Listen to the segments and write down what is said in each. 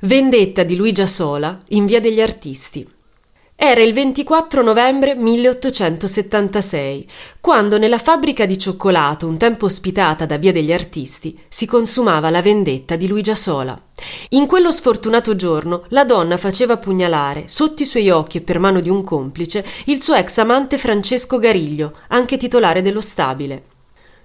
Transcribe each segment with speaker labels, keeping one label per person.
Speaker 1: Vendetta di Luigia Sola in Via degli Artisti. Era il 24 novembre 1876, quando nella fabbrica di cioccolato, un tempo ospitata da Via degli Artisti, si consumava la vendetta di Luigia Sola. In quello sfortunato giorno la donna faceva pugnalare, sotto i suoi occhi e per mano di un complice, il suo ex amante Francesco Gariglio, anche titolare dello stabile.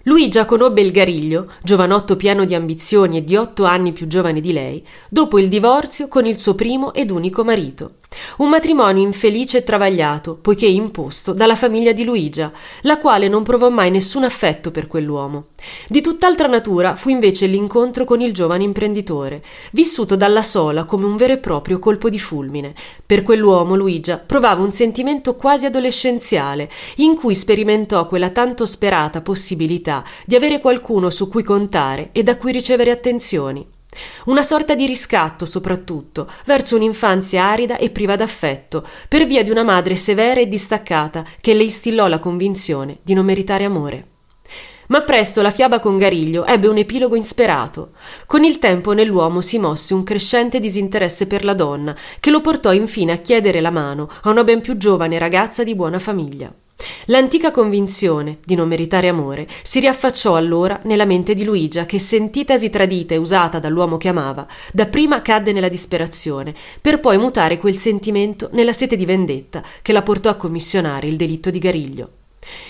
Speaker 1: Luigia conobbe il Gariglio, giovanotto pieno di ambizioni e di otto anni più giovane di lei, dopo il divorzio con il suo primo ed unico marito. Un matrimonio infelice e travagliato, poiché imposto dalla famiglia di Luigia, la quale non provò mai nessun affetto per quell'uomo. Di tutt'altra natura fu invece l'incontro con il giovane imprenditore, vissuto dalla sola come un vero e proprio colpo di fulmine. Per quell'uomo Luigia provava un sentimento quasi adolescenziale, in cui sperimentò quella tanto sperata possibilità di avere qualcuno su cui contare e da cui ricevere attenzioni. Una sorta di riscatto, soprattutto, verso un'infanzia arida e priva d'affetto, per via di una madre severa e distaccata che le instillò la convinzione di non meritare amore. Ma presto la fiaba con Gariglio ebbe un epilogo insperato. Con il tempo nell'uomo si mosse un crescente disinteresse per la donna, che lo portò infine a chiedere la mano a una ben più giovane ragazza di buona famiglia. L'antica convinzione di non meritare amore si riaffacciò allora nella mente di Luigia che, sentitasi tradita e usata dall'uomo che amava, dapprima cadde nella disperazione, per poi mutare quel sentimento nella sete di vendetta che la portò a commissionare il delitto di Gariglio.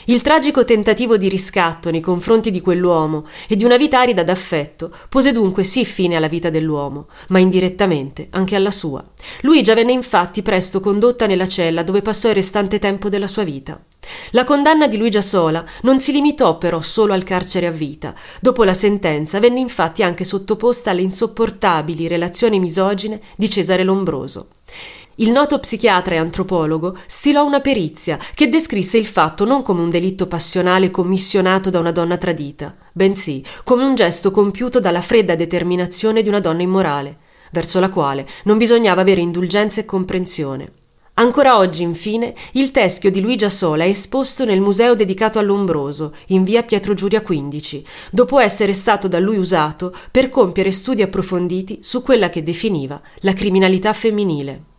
Speaker 1: Il tragico tentativo di riscatto nei confronti di quell'uomo e di una vita arida d'affetto pose dunque sì fine alla vita dell'uomo, ma indirettamente anche alla sua. Luigia venne infatti presto condotta nella cella dove passò il restante tempo della sua vita. La condanna di Luigia Sola non si limitò però solo al carcere a vita. Dopo la sentenza venne infatti anche sottoposta alle insopportabili relazioni misogine di Cesare Lombroso. Il noto psichiatra e antropologo stilò una perizia che descrisse il fatto non come un delitto passionale commissionato da una donna tradita, bensì come un gesto compiuto dalla fredda determinazione di una donna immorale, verso la quale non bisognava avere indulgenza e comprensione. Ancora oggi, infine, il teschio di Luigia Sola è esposto nel museo dedicato a Lombroso, in via Pietro Giuria 15, dopo essere stato da lui usato per compiere studi approfonditi su quella che definiva la criminalità femminile.